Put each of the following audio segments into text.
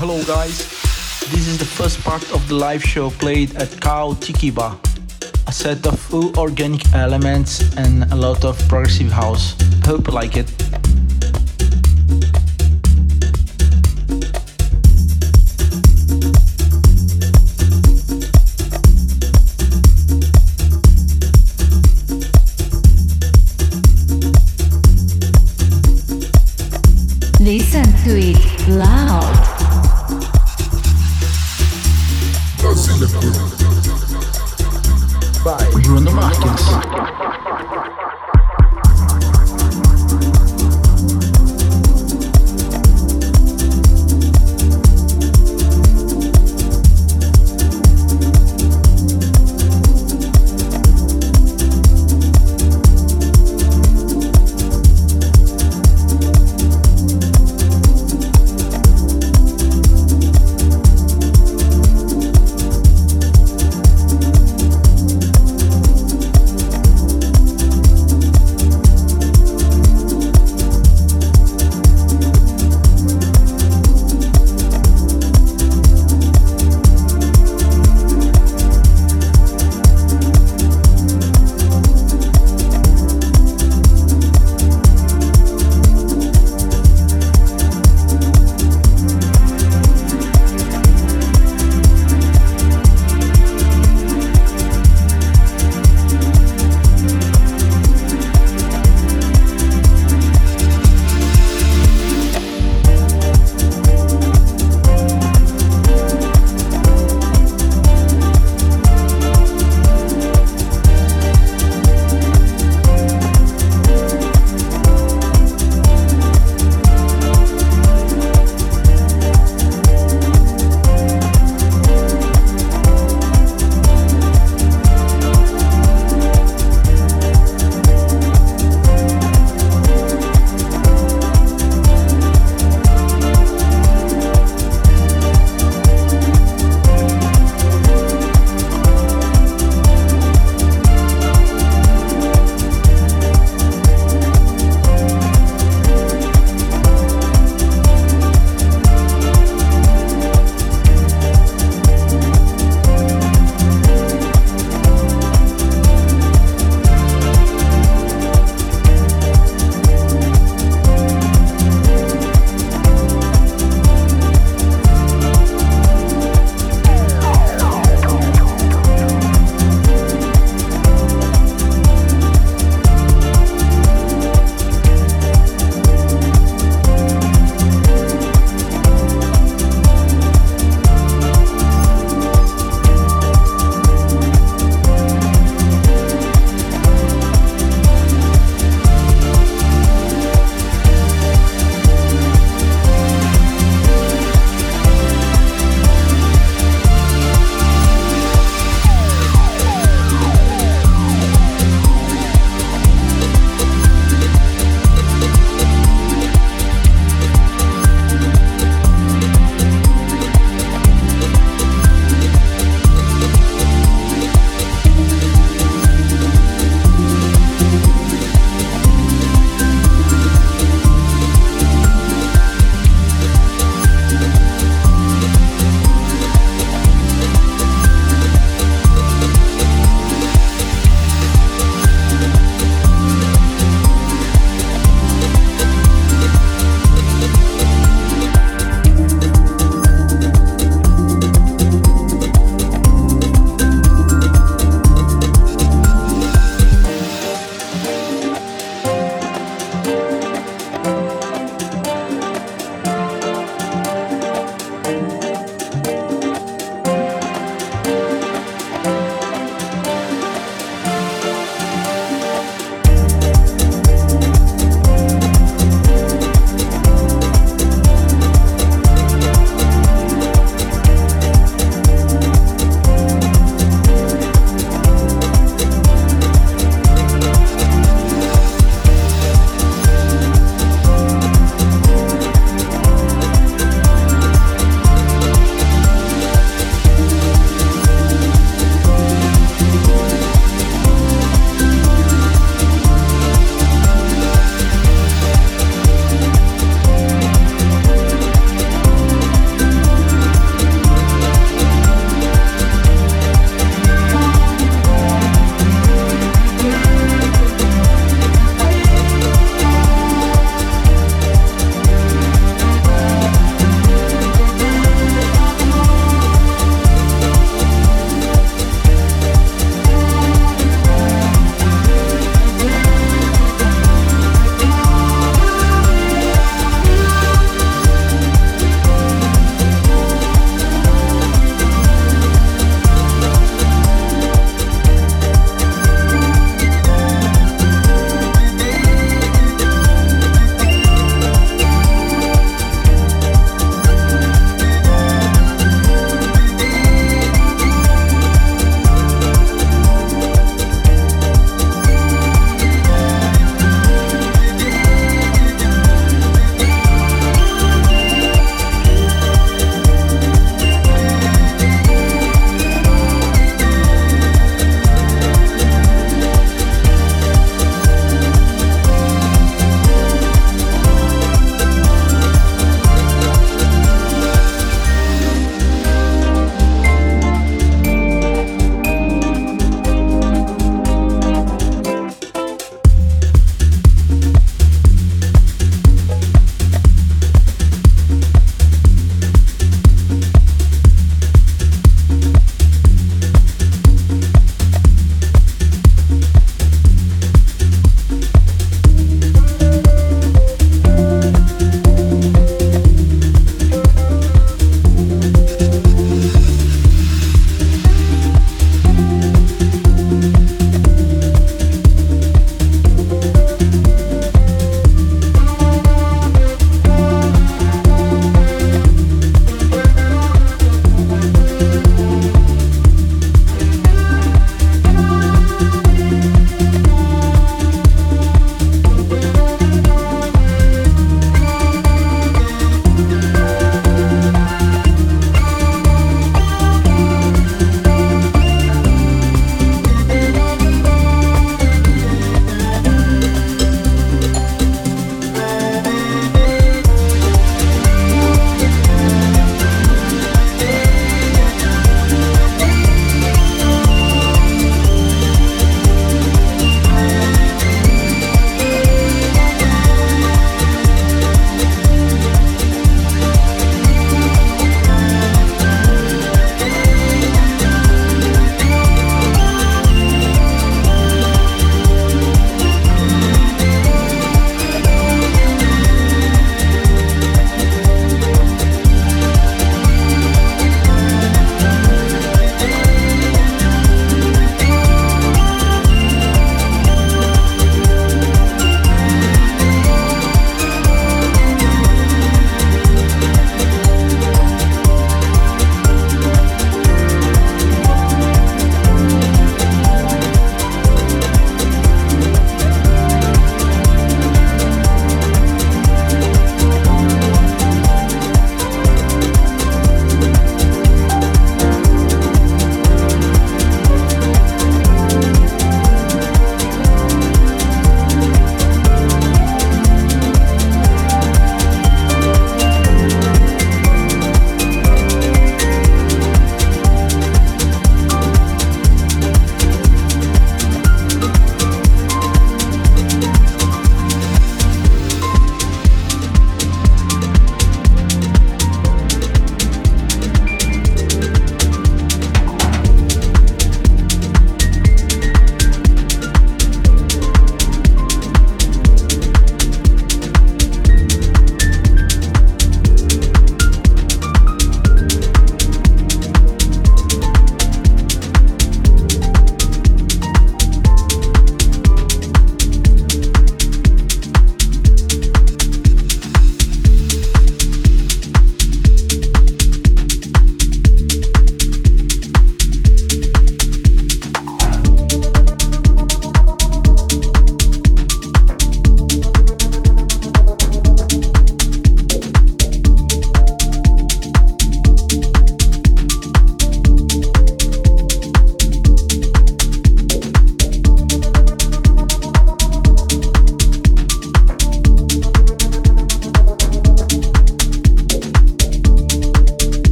Hello guys, this is the first part of the live show played at Cow Tiki Bar. A set of full organic elements and a lot of progressive house. Hope you like it.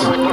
Bruno